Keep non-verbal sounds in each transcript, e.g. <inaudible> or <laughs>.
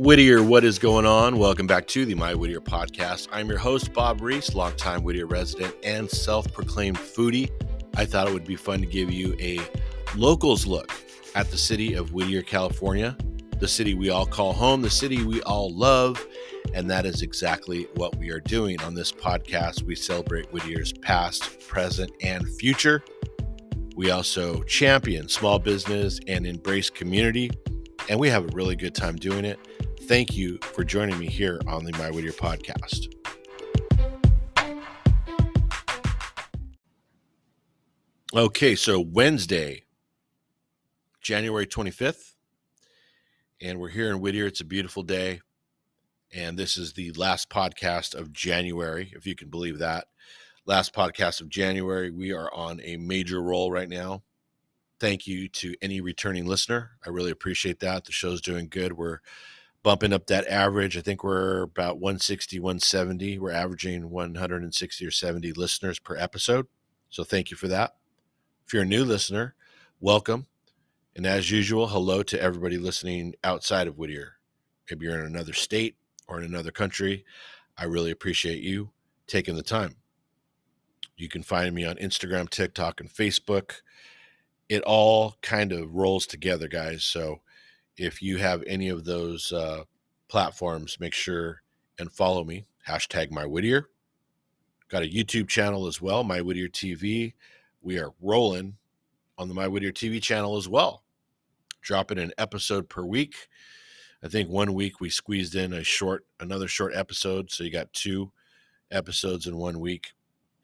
Whittier, what is going on? Welcome back to the My Whittier podcast. I'm your host, Bob Reese, longtime Whittier resident and self proclaimed foodie. I thought it would be fun to give you a locals look at the city of Whittier, California, the city we all call home, the city we all love. And that is exactly what we are doing on this podcast. We celebrate Whittier's past, present, and future. We also champion small business and embrace community, and we have a really good time doing it thank you for joining me here on the My Whittier podcast. Okay, so Wednesday, January 25th, and we're here in Whittier. It's a beautiful day, and this is the last podcast of January, if you can believe that. Last podcast of January. We are on a major roll right now. Thank you to any returning listener. I really appreciate that. The show's doing good. We're bumping up that average. I think we're about 160, 170. We're averaging 160 or 70 listeners per episode. So thank you for that. If you're a new listener, welcome. And as usual, hello to everybody listening outside of Whittier. Maybe you're in another state or in another country. I really appreciate you taking the time. You can find me on Instagram, TikTok, and Facebook. It all kind of rolls together, guys. So if you have any of those uh, platforms, make sure and follow me. Hashtag my Whittier. Got a YouTube channel as well, My Whittier TV. We are rolling on the My Whittier TV channel as well, dropping an episode per week. I think one week we squeezed in a short, another short episode, so you got two episodes in one week,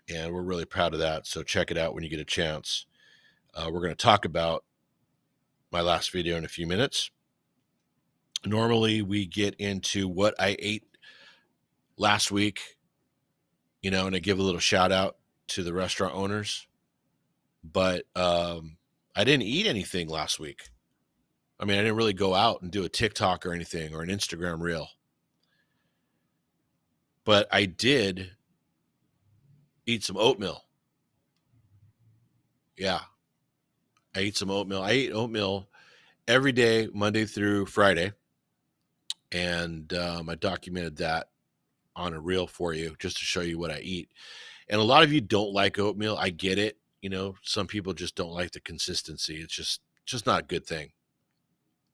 and we're really proud of that. So check it out when you get a chance. Uh, we're going to talk about my last video in a few minutes normally we get into what I ate last week, you know, and I give a little shout out to the restaurant owners. But um, I didn't eat anything last week. I mean, I didn't really go out and do a TikTok or anything or an Instagram reel. But I did eat some oatmeal. Yeah. I ate some oatmeal. I ate oatmeal every day, Monday through Friday and um, I documented that on a reel for you just to show you what I eat. And a lot of you don't like oatmeal. I get it. You know, some people just don't like the consistency. It's just just not a good thing.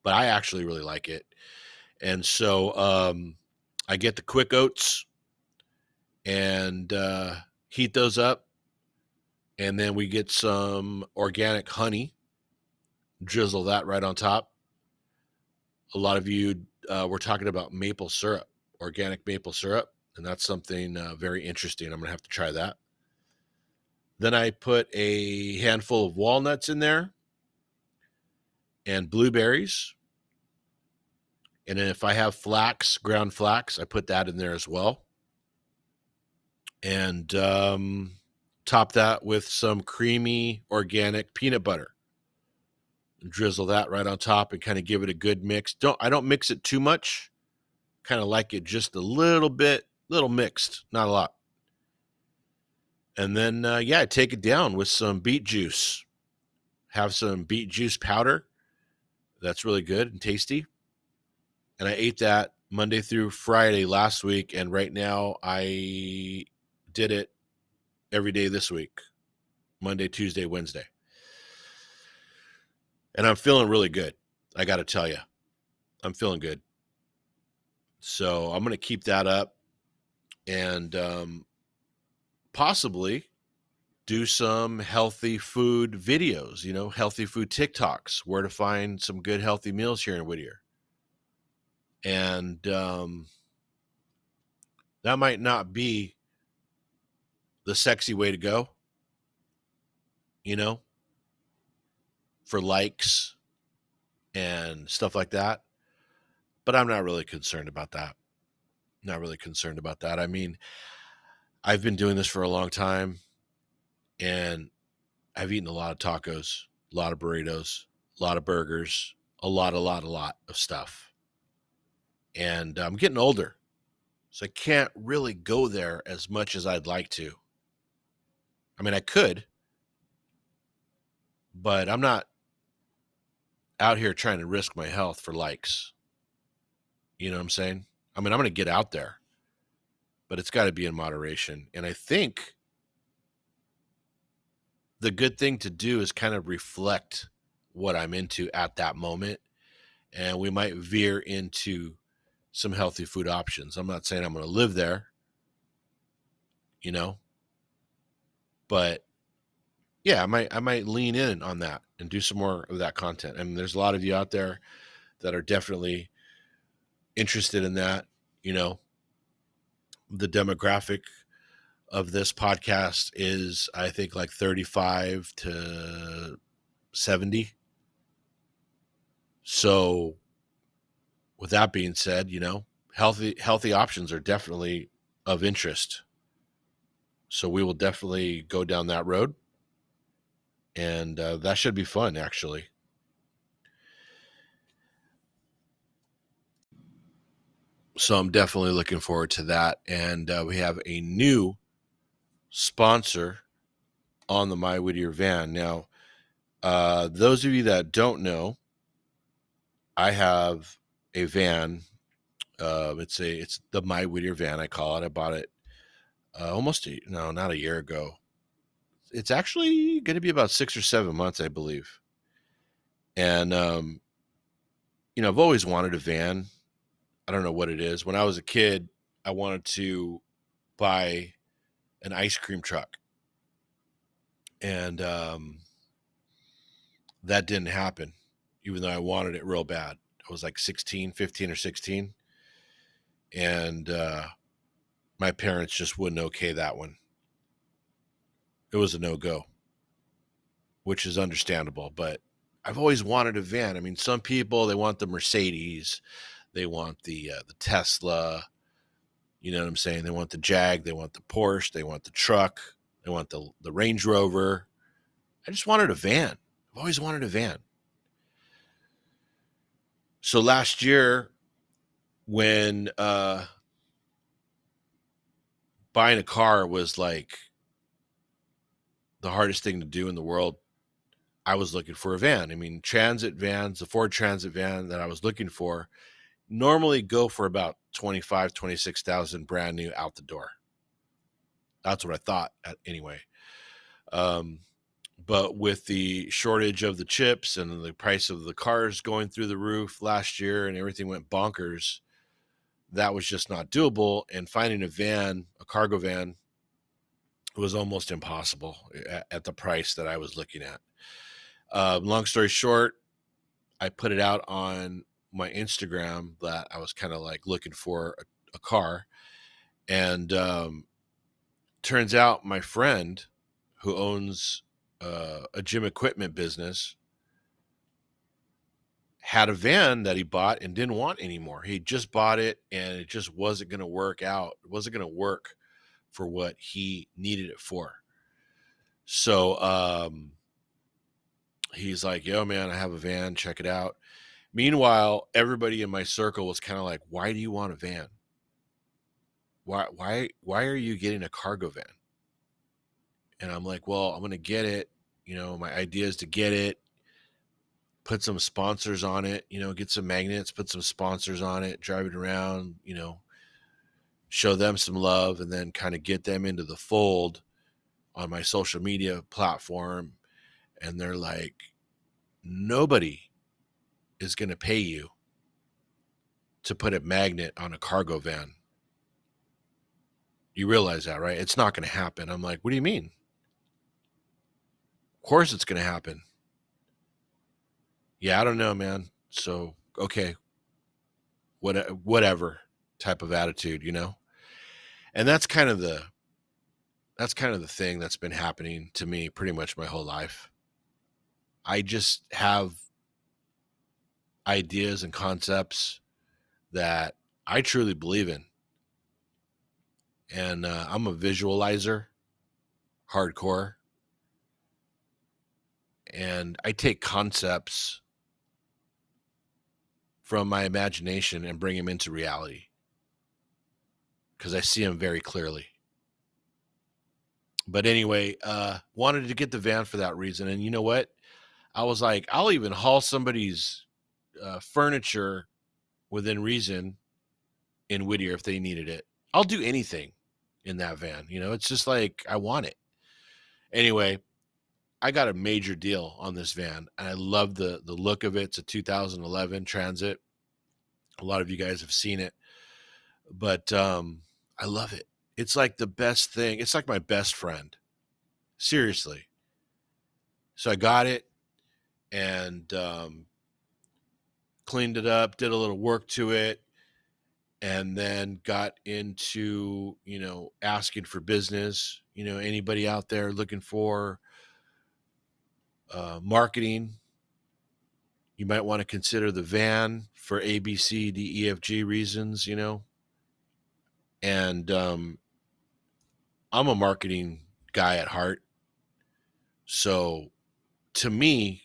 But I actually really like it. And so um, I get the quick oats and uh, heat those up. And then we get some organic honey, drizzle that right on top. A lot of you uh, we're talking about maple syrup, organic maple syrup, and that's something uh, very interesting. I'm going to have to try that. Then I put a handful of walnuts in there and blueberries. And if I have flax, ground flax, I put that in there as well. And um, top that with some creamy organic peanut butter drizzle that right on top and kind of give it a good mix. Don't I don't mix it too much. Kind of like it just a little bit, little mixed, not a lot. And then uh, yeah, take it down with some beet juice. Have some beet juice powder. That's really good and tasty. And I ate that Monday through Friday last week, and right now I did it every day this week. Monday, Tuesday, Wednesday and I'm feeling really good. I got to tell you, I'm feeling good. So I'm going to keep that up and um, possibly do some healthy food videos, you know, healthy food TikToks, where to find some good healthy meals here in Whittier. And um, that might not be the sexy way to go, you know, for likes and stuff like that. But I'm not really concerned about that. Not really concerned about that. I mean, I've been doing this for a long time and I've eaten a lot of tacos, a lot of burritos, a lot of burgers, a lot, a lot, a lot of stuff. And uh, I'm getting older. So I can't really go there as much as I'd like to. I mean, I could, but I'm not out here trying to risk my health for likes. You know what I'm saying? I mean, I'm going to get out there, but it's got to be in moderation. And I think the good thing to do is kind of reflect what I'm into at that moment. And we might veer into some healthy food options. I'm not saying I'm going to live there, you know, but yeah, I might I might lean in on that and do some more of that content. I mean, there's a lot of you out there that are definitely interested in that. You know, the demographic of this podcast is, I think, like 35 to 70. So, with that being said, you know, healthy healthy options are definitely of interest. So we will definitely go down that road and uh, that should be fun actually. So i'm definitely looking forward to that and uh, we have a new sponsor on the my whittier van. Now uh, those of you that don't know i have a van uh, it's a it's the my whittier van i call it. I bought it uh, almost a, no not a year ago it's actually going to be about six or seven months, I believe. And um, you know, I've always wanted a van. I don't know what it is. When I was a kid, I wanted to buy an ice cream truck, and um, that didn't happen. Even though I wanted it real bad, I was like 16, 15 or 16, and uh, my parents just wouldn't okay that one it was a no go, which is understandable. But I've always wanted a van. I mean, some people they want the Mercedes, they want the uh, the Tesla. You know what I'm saying? They want the Jag, they want the Porsche, they want the truck, they want the the Range Rover. I just wanted a van. I've always wanted a van. So last year, when uh, buying a car was like the hardest thing to do in the world, I was looking for a van. I mean, transit vans, the Ford Transit van that I was looking for normally go for about 25, 26,000 brand new out the door. That's what I thought anyway. Um, but with the shortage of the chips and the price of the cars going through the roof last year and everything went bonkers, that was just not doable. And finding a van, a cargo van was almost impossible at, at the price that I was looking at. Uh, long story short, I put it out on my Instagram that I was kind of like looking for a, a car, and um, turns out my friend who owns uh, a gym equipment business had a van that he bought and didn't want anymore. He just bought it and it just wasn't going to work out. It wasn't going to work for what he needed it for. So um, he's like, yo, man, I have a van. Check it out. Meanwhile, everybody in my circle was kind of like, why do you want a van? Why, why, why are you getting a cargo van? And I'm like, well, I'm going to get it. You know, my idea is to get it, put some sponsors on it, you know, get some magnets, put some sponsors on it, drive it around, you know, show them some love and then kind of get them into the fold on my social media platform and they're like nobody is going to pay you to put a magnet on a cargo van. You realize that right? It's not going to happen. I'm like what do you mean? Of course it's going to happen. Yeah i don't know man. So okay. What uh, whatever type of attitude you know and that's kind of the that's kind of the thing that's been happening to me pretty much my whole life. I just have ideas and concepts that i truly believe in. And uh, i'm a visualizer hardcore. And i take concepts from my imagination and bring them into reality because I see him very clearly. But anyway, uh, wanted to get the van for that reason. And you know what? I was like, I'll even haul somebody's uh, furniture within reason in Whittier if they needed it. I'll do anything in that van. You know, it's just like I want it. Anyway, I got a major deal on this van, and I love the the look of it. It's a 2011 Transit. A lot of you guys have seen it, but um, I love it. It's like the best thing. It's like my best friend. Seriously. So I got it and um, cleaned it up, did a little work to it, and then got into you know asking for business. You know, anybody out there looking for uh, marketing, you might want to consider the van for A, B, C, D, E, F, G reasons. You know, and um, I'm a marketing guy at heart, so to me,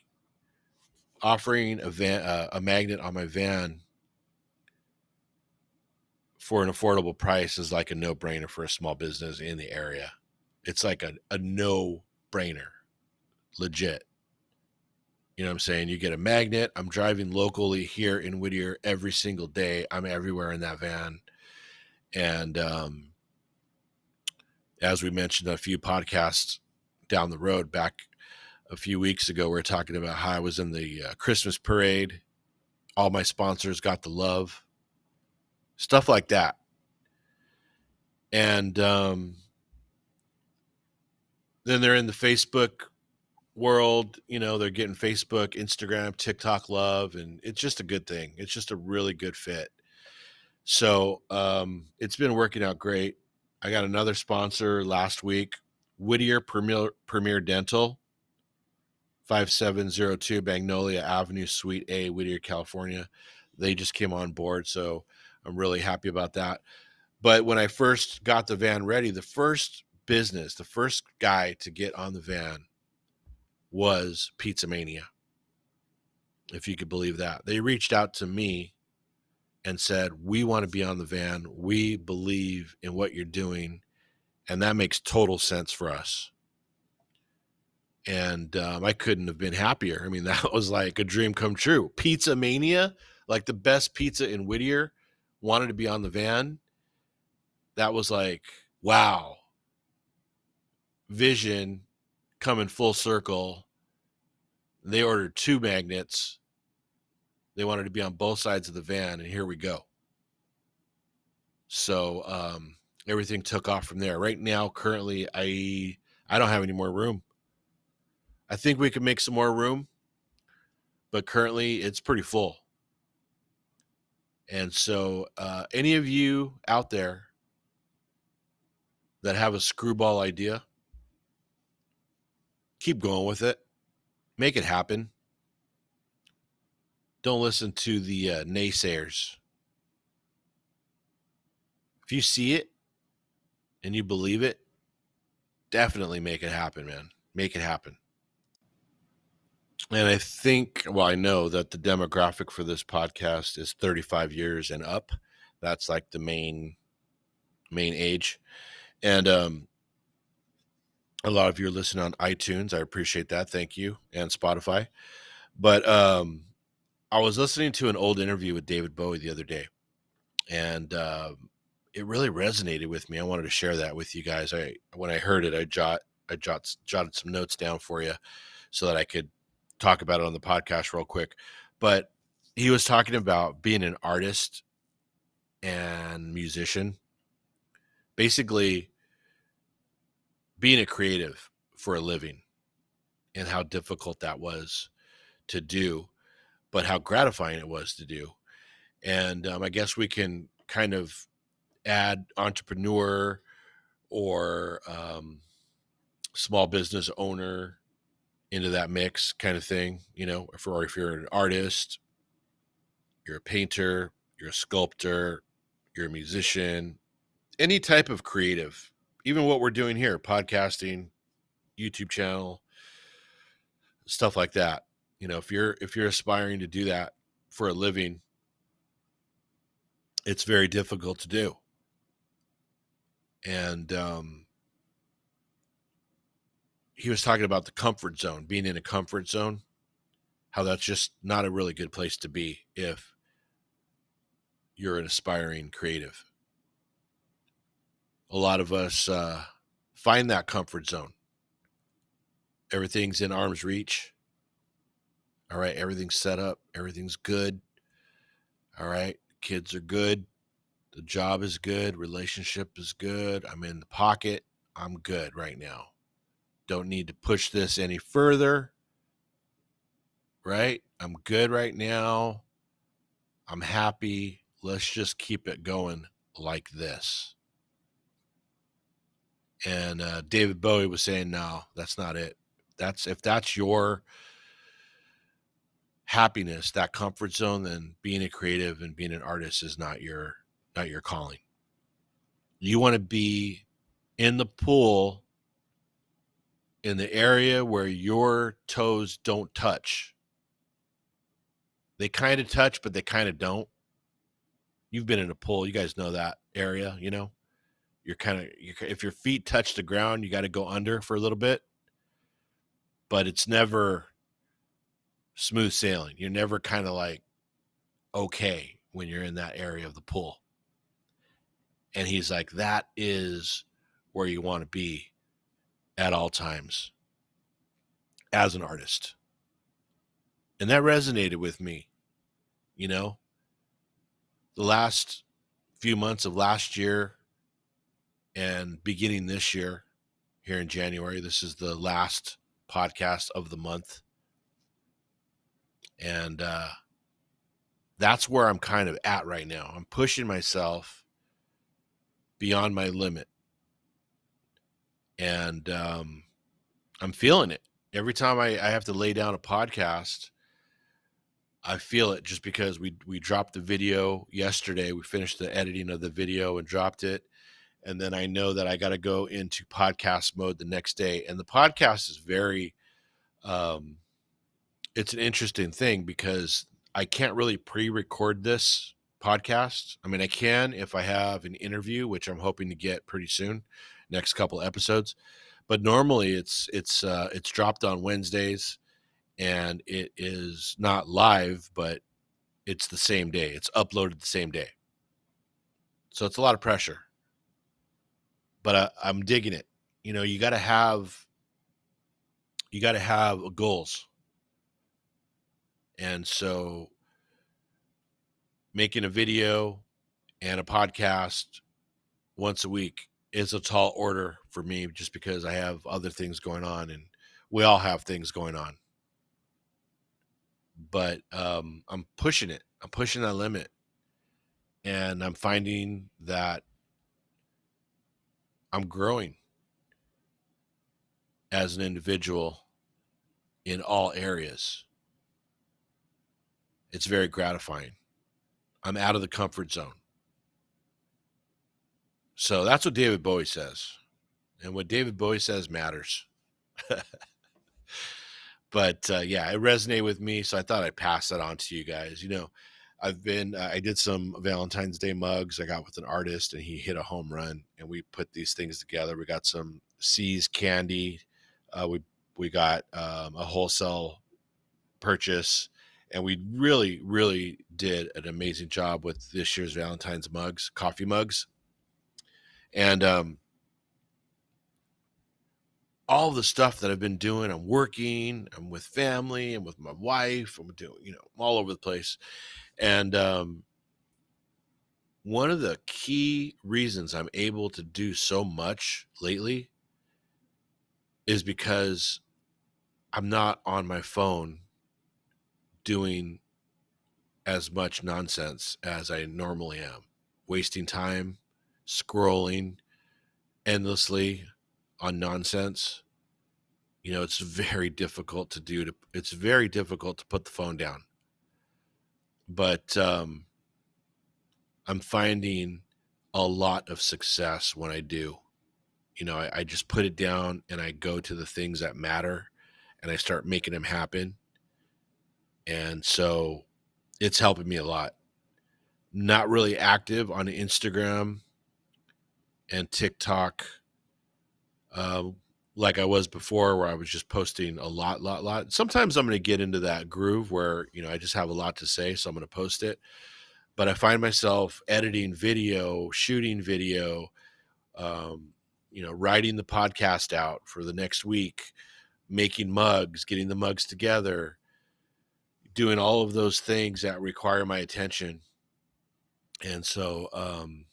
offering a van, uh, a magnet on my van for an affordable price is like a no brainer for a small business in the area. It's like a, a no brainer, legit. You know what I'm saying? You get a magnet. I'm driving locally here in Whittier every single day. I'm everywhere in that van. And um, as we mentioned a few podcasts down the road back a few weeks ago, we were talking about how I was in the uh, Christmas parade. All my sponsors got the love, stuff like that. And um, then they're in the Facebook world. You know, they're getting Facebook, Instagram, TikTok love, and it's just a good thing. It's just a really good fit. So um, it's been working out great. I got another sponsor last week, Whittier Premier, Premier Dental 5702 Magnolia Avenue, Suite A, Whittier, California. They just came on board. So I'm really happy about that. But when I first got the van ready, the first business, the first guy to get on the van was Pizza Mania. If you could believe that. They reached out to me and said, We want to be on the van. We believe in what you're doing. And that makes total sense for us and um, I couldn't have been happier. I mean, <laughs> that was like a dream come true. Pizza Mania, like the best pizza in Whittier, wanted to be on the van. That was like, wow. Vision coming full circle. They ordered two magnets. They wanted to be on both sides of the van, and here we go. So um, everything took off from there. Right now, currently, I I don't have any more room I think we could make some more room, but currently it's pretty full. And so, uh, any of you out there that have a screwball idea, keep going with it, make it happen. Don't listen to the uh, naysayers. If you see it and you believe it, definitely make it happen, man. Make it happen and I think, well, I know that the demographic for this podcast is 35 years and up. That's like the main main age, and um, a lot of you are listening on iTunes. I appreciate that. Thank you, and Spotify. But um, I was listening to an old interview with David Bowie the other day, and uh, it really resonated with me. I wanted to share that with you guys. I when I heard it, I jot I jot jotted some notes down for you so that I could talk about it on the podcast real quick. But he was talking about being an artist and musician, basically being a creative for a living and how difficult that was to do, but how gratifying it was to do. And um, I guess we can kind of add entrepreneur or um, small business owner into that mix kind of thing, you know, if, or if you're an artist, you're a painter, you're a sculptor, you're a musician, any type of creative, even what we're doing here, podcasting, YouTube channel, stuff like that. You know, if you're if you're aspiring to do that for a living, it's very difficult to do. And um he was talking about the comfort zone, being in a comfort zone, how that's just not a really good place to be if you're an aspiring creative. A lot of us uh, find that comfort zone. Everything's in arm's reach. All right, everything's set up, everything's good. All right, kids are good. The job is good, relationship is good. I'm in the pocket. I'm good right now. Don't need to push this any further. Right? I'm good right now. I'm happy. Let's just keep it going like this. And uh, David Bowie was saying, no, that's not it. That's if that's your happiness, that comfort zone, then being a creative and being an artist is not your not your calling. You want to be in the pool in the area where your toes don't touch. They kind of touch, but they kind of don't. You've been in a pool, you guys know that area, you know. You're kind of if your feet touch the ground, you got to go under for a little bit. But it's never smooth sailing. You're never kind of like okay when you're in that area of the pool. And he's like, that is where you want to be at all times as an artist. And that resonated with me. You know, the last few months of last year and beginning this year here in January, this is the last podcast of the month. And uh, that's where I'm kind of at right now. I'm pushing myself beyond my limit. And um, I'm feeling it. Every time I, I have to lay down a podcast, I feel it just because we we dropped the video yesterday. We finished the editing of the video and dropped it. And then I know that I got to go into podcast mode the next day. And the podcast is very um it's an interesting thing because I can't really pre-record this podcast. I mean, I can if I have an interview, which I'm hoping to get pretty soon, next couple episodes. But normally it's it's uh, it's dropped on Wednesdays, and it is not live, but it's the same day. It's uploaded the same day, so it's a lot of pressure. But I, I'm digging it. You know, you got to have you got to have goals, and so making a video and a podcast once a week is a tall order for me just because I have other things going on and we all have things going on. But um, I'm pushing it. I'm pushing that limit. And I'm finding that I'm growing as an individual in all areas. It's very gratifying. I'm out of the comfort zone. So that's what David Bowie says. And what David Bowie says matters. <laughs> but uh, yeah, it resonated with me. So I thought I'd pass that on to you guys. You know, I've been, uh, I did some Valentine's Day mugs I got with an artist and he hit a home run and we put these things together. We got some See's candy. Uh, we, we got um, a wholesale purchase and we really really did an amazing job with this year's valentine's mugs coffee mugs. And um all the stuff that i've been doing i'm working i'm with family i'm with my wife i'm doing you know all over the place. And um one of the key reasons i'm able to do so much lately is because i'm not on my phone doing as much nonsense as I normally am, wasting time scrolling endlessly on nonsense. You know, it's very difficult to do to it's very difficult to put the phone down. But um I'm finding a lot of success when I do. You know, I, I just put it down and I go to the things that matter and I start making them happen and so it's helping me a lot. Not really active on Instagram and TikTok uh, like I was before, where I was just posting a lot, lot, lot. Sometimes I'm going to get into that groove where, you know, I just have a lot to say, so I'm going to post it. but I find myself editing video, shooting video, um, you know, writing the podcast out for the next week, making mugs, getting the mugs together, doing all of those things that require my attention. And so, um,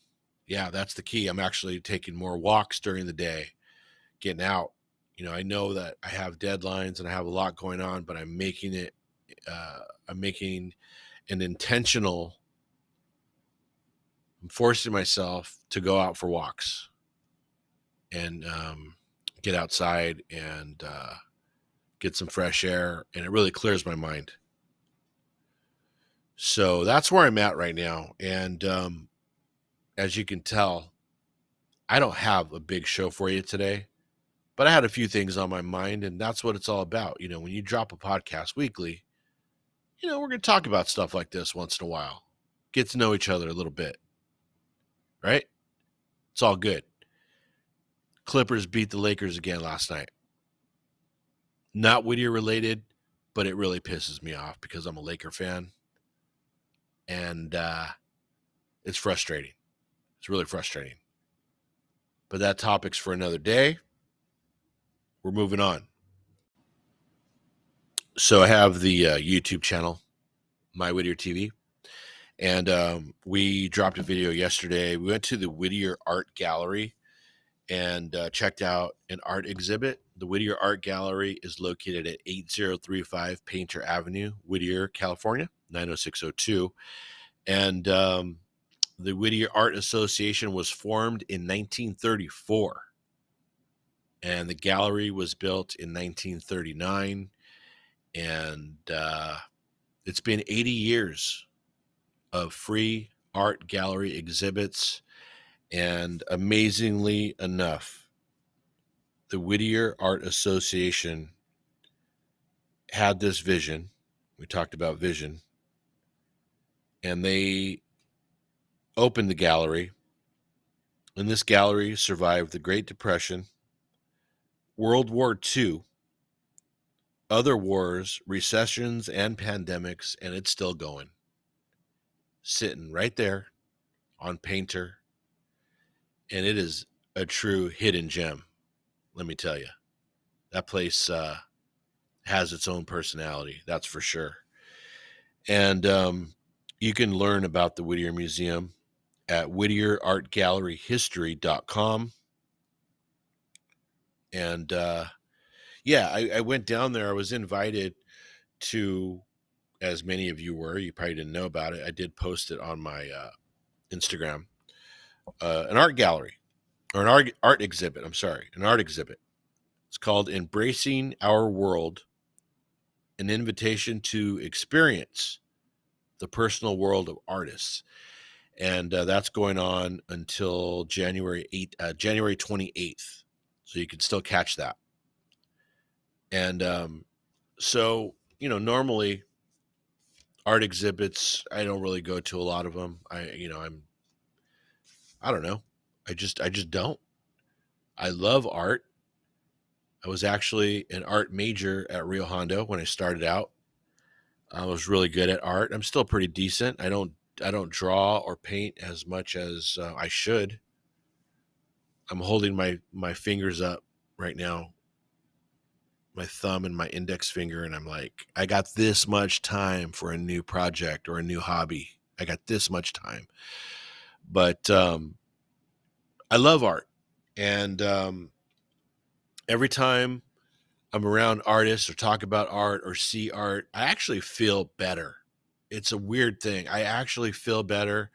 yeah, that's the key. I'm actually taking more walks during the day, getting out. You know, I know that I have deadlines and I have a lot going on, but I'm making it, uh, I'm making an intentional, I'm forcing myself to go out for walks and um, get outside and uh, get some fresh air. And it really clears my mind. So that's where I'm at right now. And um, as you can tell, I don't have a big show for you today, but I had a few things on my mind, and that's what it's all about. You know, when you drop a podcast weekly, you know, we're going to talk about stuff like this once in a while, get to know each other a little bit, right? It's all good. Clippers beat the Lakers again last night. Not Whittier related, but it really pisses me off because I'm a Laker fan. And uh, it's frustrating. It's really frustrating. But that topic's for another day. We're moving on. So I have the uh, YouTube channel, My Whittier TV. And um, we dropped a video yesterday. We went to the Whittier Art Gallery and uh, checked out an art exhibit. The Whittier Art Gallery is located at 8035 Painter Avenue, Whittier, California, 90602. And um, the Whittier Art Association was formed in 1934. And the gallery was built in 1939. And uh, it's been 80 years of free art gallery exhibits and amazingly enough, the Whittier Art Association had this vision. We talked about vision. And they opened the gallery. And this gallery survived the Great Depression, World War II, other wars, recessions, and pandemics, and it's still going. Sitting right there on Painter and it is a true hidden gem. Let me tell you, that place uh, has its own personality. That's for sure. And um, you can learn about the Whittier Museum at whittierartgalleryhistory.com. And uh, yeah, I, I went down there. I was invited to, as many of you were, you probably didn't know about it. I did post it on my uh, Instagram uh, an art gallery or an art, art exhibit. I'm sorry, an art exhibit. It's called Embracing Our World An Invitation to Experience the Personal World of Artists. And uh, that's going on until January 8, uh, January 28th. So you can still catch that. And um, so, you know, normally art exhibits, I don't really go to a lot of them. I, you know, I'm I don't know. I just I just don't. I love art. I was actually an art major at Rio Hondo when I started out. I was really good at art. I'm still pretty decent. I don't I don't draw or paint as much as uh, I should. I'm holding my my fingers up right now. My thumb and my index finger and I'm like, I got this much time for a new project or a new hobby. I got this much time but um, I love art, and um, every time I'm around artists or talk about art or see art, I actually feel better. It's a weird thing. I actually feel better,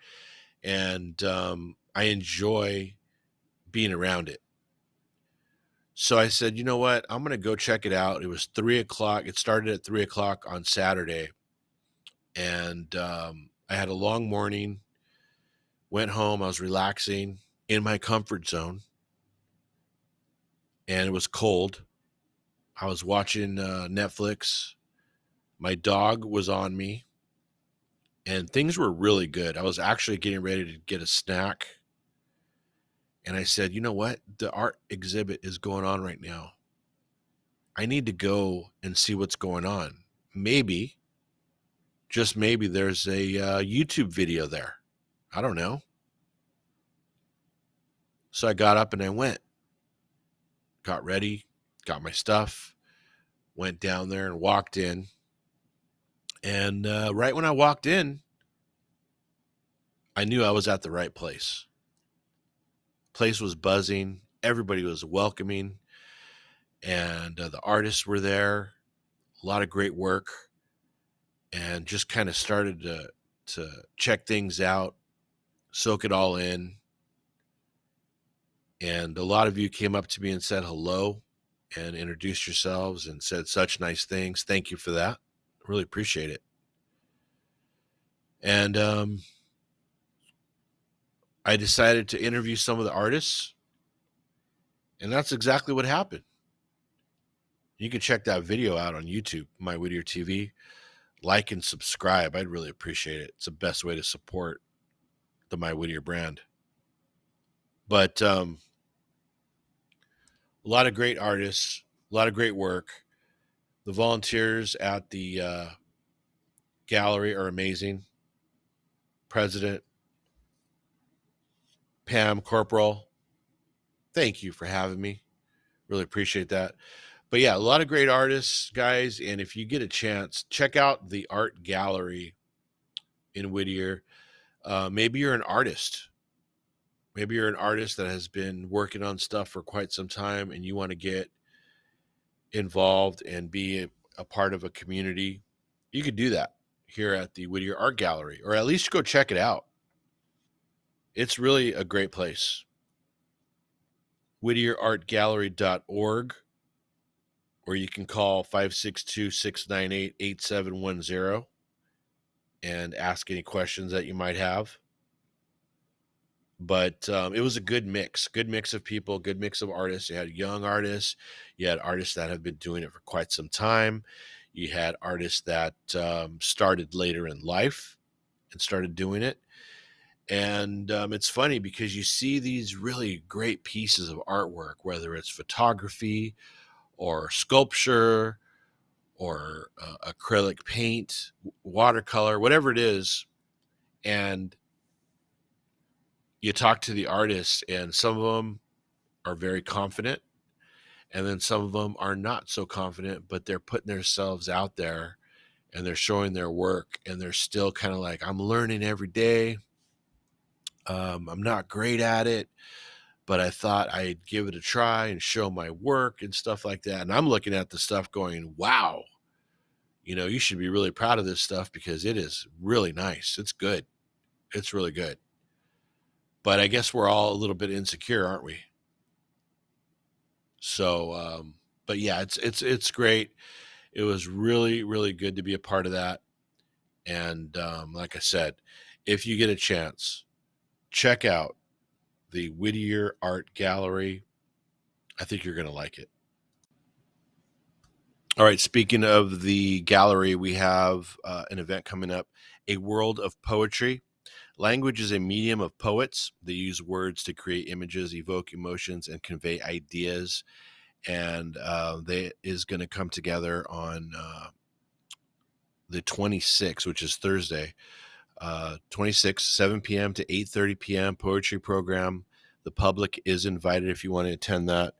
and um, I enjoy being around it. So I said, you know what? I'm going to go check it out. It was three o'clock. It started at three o'clock on Saturday. And um, I had a long morning went home. I was relaxing in my comfort zone, and it was cold. I was watching uh, Netflix. My dog was on me, and things were really good. I was actually getting ready to get a snack. And I said, you know what? The art exhibit is going on right now. I need to go and see what's going on. Maybe just maybe there's a uh, YouTube video there. I don't know. So I got up and I went, got ready, got my stuff, went down there and walked in. And uh, right when I walked in, I knew I was at the right place. Place was buzzing, everybody was welcoming, and uh, the artists were there. A lot of great work, and just kind of started to to check things out, soak it all in. And a lot of you came up to me and said hello and introduced yourselves and said such nice things. Thank you for that. Really appreciate it. And um, I decided to interview some of the artists, and that's exactly what happened. You can check that video out on YouTube, My Whittier TV. Like and subscribe. I'd really appreciate it. It's the best way to support the My Whittier brand. But um, a lot of great artists, a lot of great work. The volunteers at the uh, gallery are amazing. President Pam Corporal, thank you for having me. Really appreciate that. But yeah, a lot of great artists, guys. And if you get a chance, check out the art gallery in Whittier. Uh, maybe you're an artist. Maybe you're an artist that has been working on stuff for quite some time and you want to get involved and be a, part of a community. You could do that here at the Whittier Art Gallery, or at least go check it out. It's really a great place. WhittierArtGallery.org, or you can call 562 698 8710 and ask any questions that you might have. But um, it was a good mix, good mix of people, good mix of artists. You had young artists, you had artists that have been doing it for quite some time, you had artists that um, started later in life and started doing it. And um, it's funny because you see these really great pieces of artwork, whether it's photography or sculpture or uh, acrylic paint, watercolor, whatever it is. And you talk to the artists, and some of them are very confident, and then some of them are not so confident, but they're putting themselves out there and they're showing their work, and they're still kind of like, I'm learning every day. Um, I'm not great at it, but I thought I'd give it a try and show my work and stuff like that. And I'm looking at the stuff going, wow, you know, you should be really proud of this stuff because it is really nice. It's good. It's really good. But I guess we're all a little bit insecure, aren't we? So, um, but yeah, it's it's it's great. It was really really good to be a part of that. And um, like I said, if you get a chance, check out the Whittier Art Gallery. I think you're going to like it. All right. Speaking of the gallery, we have uh, an event coming up A World of Poetry. Language is a medium of poets. They use words to create images, evoke emotions, and convey ideas. And uh, they is going to come together on uh, the 26th, which is Thursday, uh, 26, 7 p.m. to 8:30 p.m. poetry program. The public is invited if you want to attend that,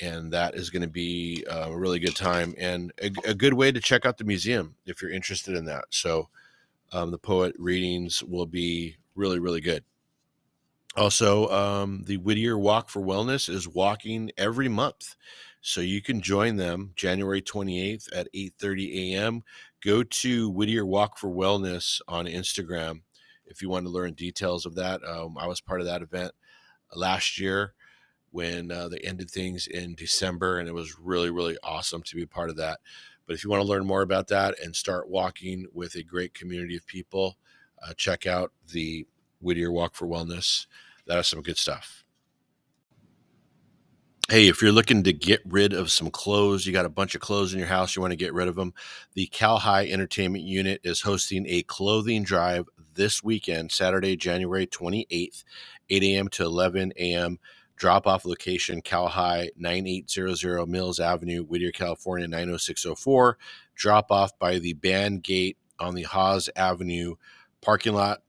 and that is going to be uh, a really good time and a, a, good way to check out the museum if you're interested in that. So, um, the poet readings will be really, really good. Also, um, the Whittier Walk for Wellness is walking every month. So you can join them January 28th at 8:30 a.m. Go to Whittier Walk for Wellness on Instagram if you want to learn details of that. Um, I was part of that event last year when uh, they ended things in December, and it was really, really awesome to be part of that. But if you want to learn more about that and start walking with a great community of people, uh, check out the Whittier Walk for Wellness. That is some good stuff. Hey, if you're looking to get rid of some clothes, you got a bunch of clothes in your house, you want to get rid of them, the Cal High Entertainment Unit is hosting a clothing drive this weekend, Saturday, January 28th, 8 a.m. to 11 a.m. Drop off location Cal High, 9800 Mills Avenue, Whittier, California, 90604. Drop off by the band gate on the Haas Avenue parking lot.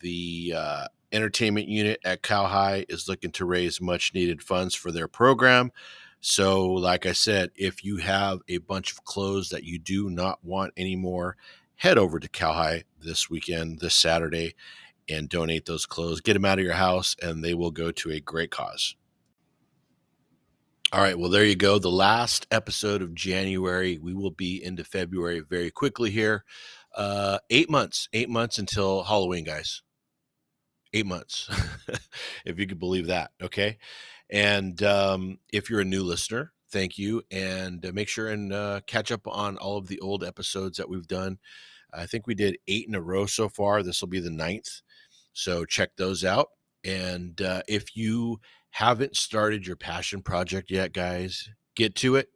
The uh, entertainment unit at Cal High is looking to raise much needed funds for their program. So, like I said, if you have a bunch of clothes that you do not want anymore, head over to Cal High this weekend, this Saturday, and donate those clothes. Get them out of your house, and they will go to a great cause. All right, well, there you go. The last episode of January. We will be into February very quickly here. Uh, eight months, eight months until Halloween, guys. Eight months, <laughs> if you could believe that. Okay. And um, if you're a new listener, thank you. And uh, make sure and uh, catch up on all of the old episodes that we've done. I think we did eight in a row so far. This will be the ninth. So check those out. And uh, if you haven't started your passion project yet, guys, get to it.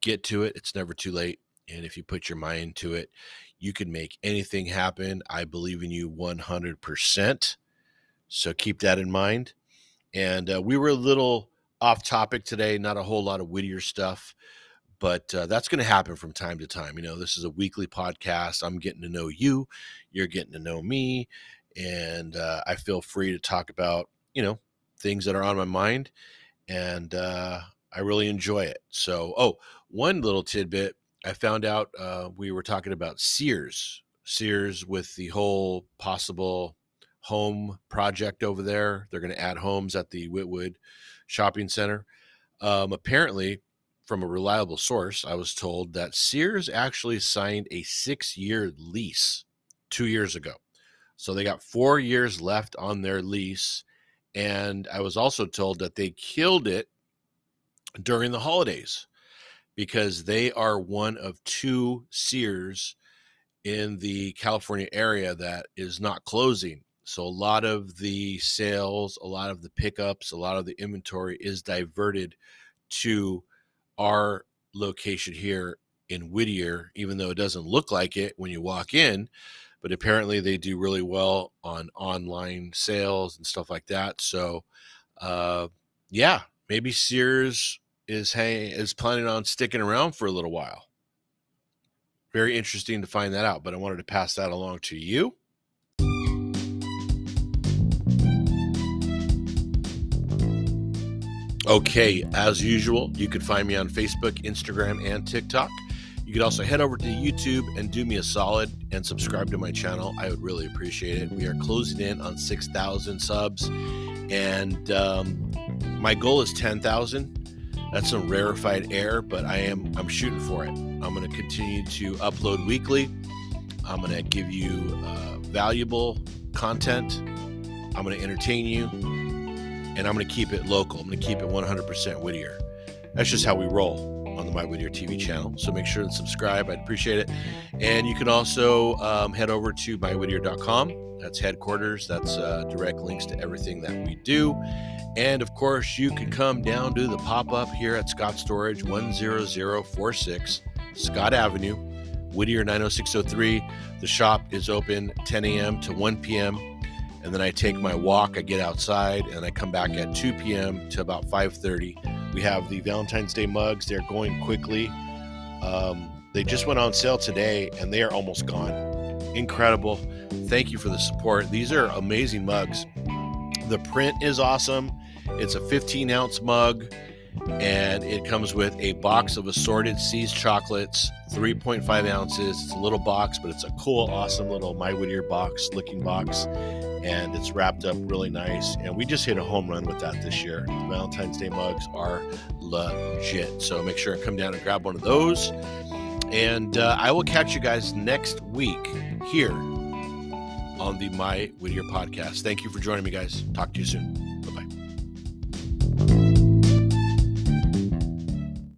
Get to it. It's never too late. And if you put your mind to it, you can make anything happen. I believe in you 100%. So keep that in mind. And uh, we were a little off topic today, not a whole lot of Whittier stuff, but uh, that's going to happen from time to time. You know, this is a weekly podcast. I'm getting to know you, you're getting to know me, and uh, I feel free to talk about, you know, things that are on my mind, and uh, I really enjoy it. So, oh, one little tidbit I found out uh, we were talking about Sears, Sears with the whole possible home project over there. They're going to add homes at the Whittwood Shopping Center. Um, apparently, from a reliable source, I was told that Sears actually signed a six year lease two years ago. So they got four years left on their lease. And I was also told that they killed it during the holidays because they are one of two Sears in the California area that is not closing. So a lot of the sales, a lot of the pickups, a lot of the inventory is diverted to our location here in Whittier, even though it doesn't look like it when you walk in but apparently they do really well on online sales and stuff like that. So, uh, yeah, maybe Sears is hang is planning on sticking around for a little while. Very interesting to find that out, but I wanted to pass that along to you. Okay, as usual, you can find me on Facebook, Instagram, and TikTok. You could also head over to YouTube and do me a solid and subscribe to my channel. I would really appreciate it. We are closing in on 6,000 subs, and um, my goal is 10,000. That's some rarefied air, but I am I'm shooting for it. I'm going to continue to upload weekly. I'm going to give you uh, valuable content. I'm going to entertain you, and I'm going to keep it local. I'm going to keep it 100% Whittier. That's just how we roll on the My Whittier TV channel. So make sure to subscribe. I'd appreciate it. And you can also um, head over to mywhittier.com. That's headquarters. That's uh, direct links to everything that we do. And of course, you can come down to the pop up here at Scott Storage 10046 Scott Avenue, Whittier 90603. The shop is open 10 a.m. to 1 p.m. And then I take my walk, I get outside, and I come back at 2 p.m. to about 5:30 we have the Valentine's Day mugs. They're going quickly. Um, they just went on sale today and they are almost gone. Incredible. Thank you for the support. These are amazing mugs. The print is awesome. It's a 15 ounce mug and it comes with a box of assorted See's chocolates, 3.5 ounces. It's a little box, but it's a cool, awesome little My Whittier box looking box and it's wrapped up really nice. And we just hit a home run with that this year. The Valentine's Day mugs are legit. So make sure and come down and grab one of those. And uh, I will catch you guys next week here on the My Whittier podcast. Thank you for joining me, guys. Talk to you soon.